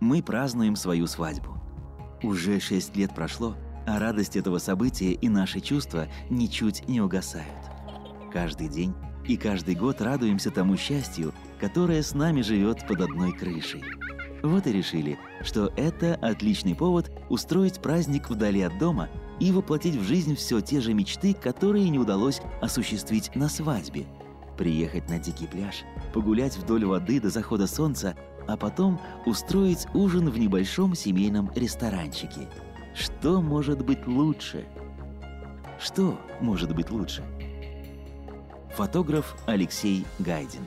мы празднуем свою свадьбу. Уже шесть лет прошло, а радость этого события и наши чувства ничуть не угасают. Каждый день и каждый год радуемся тому счастью, которое с нами живет под одной крышей. Вот и решили, что это отличный повод устроить праздник вдали от дома и воплотить в жизнь все те же мечты, которые не удалось осуществить на свадьбе. Приехать на дикий пляж, погулять вдоль воды до захода солнца, а потом устроить ужин в небольшом семейном ресторанчике. Что может быть лучше? Что может быть лучше? Фотограф Алексей Гайдин